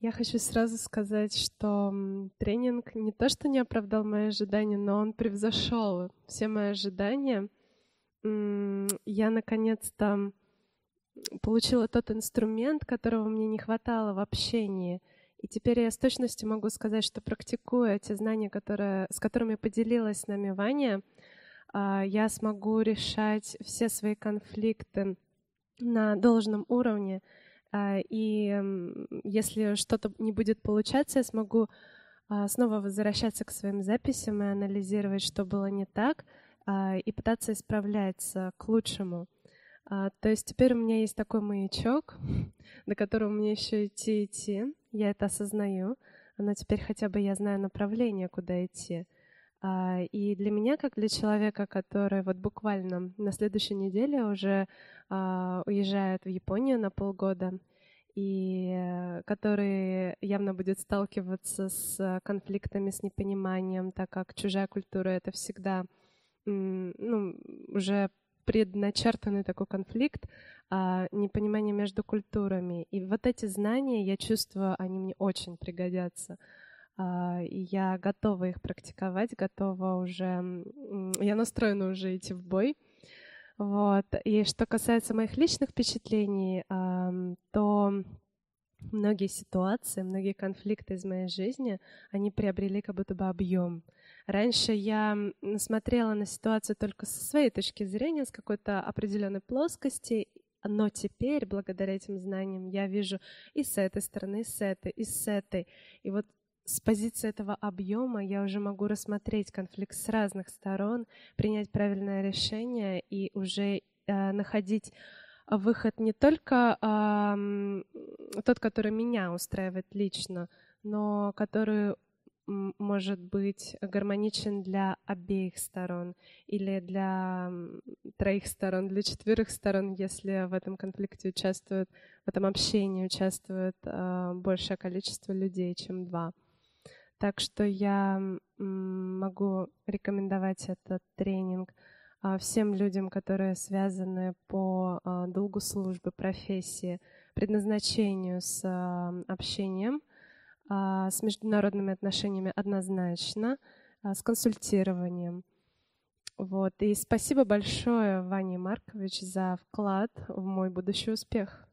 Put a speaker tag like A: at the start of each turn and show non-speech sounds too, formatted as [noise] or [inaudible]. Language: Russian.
A: Я хочу сразу сказать, что тренинг не то, что не оправдал мои ожидания, но он превзошел все мои ожидания. Я наконец-то получила тот инструмент, которого мне не хватало в общении. И теперь я с точностью могу сказать, что практикуя те знания, которые, с которыми поделилась с нами Ваня, а, я смогу решать все свои конфликты на должном уровне. А, и если что-то не будет получаться, я смогу а, снова возвращаться к своим записям и анализировать, что было не так, и пытаться исправляться к лучшему. То есть теперь у меня есть такой маячок, [laughs] до которого мне еще идти идти. Я это осознаю, но теперь хотя бы я знаю направление, куда идти. А, и для меня, как для человека, который вот буквально на следующей неделе уже а, уезжает в Японию на полгода, и э, который явно будет сталкиваться с конфликтами, с непониманием, так как чужая культура — это всегда ну, уже предначертанный такой конфликт, а, непонимание между культурами. И вот эти знания, я чувствую, они мне очень пригодятся. А, и я готова их практиковать, готова уже, я настроена уже идти в бой. Вот. И что касается моих личных впечатлений, то многие ситуации, многие конфликты из моей жизни, они приобрели как будто бы объем. Раньше я смотрела на ситуацию только со своей точки зрения, с какой-то определенной плоскости, но теперь, благодаря этим знаниям, я вижу и с этой стороны, и с этой, и с этой. И вот с позиции этого объема я уже могу рассмотреть конфликт с разных сторон, принять правильное решение и уже э, находить выход не только э, тот, который меня устраивает лично, но который может быть гармоничен для обеих сторон или для троих сторон, для четверых сторон, если в этом конфликте участвует, в этом общении участвует э, большее количество людей, чем два. Так что я могу рекомендовать этот тренинг а, всем людям, которые связаны по а, долгу службы, профессии, предназначению с а, общением, с международными отношениями однозначно, с консультированием. Вот. И спасибо большое, Ване Маркович, за вклад в мой будущий успех.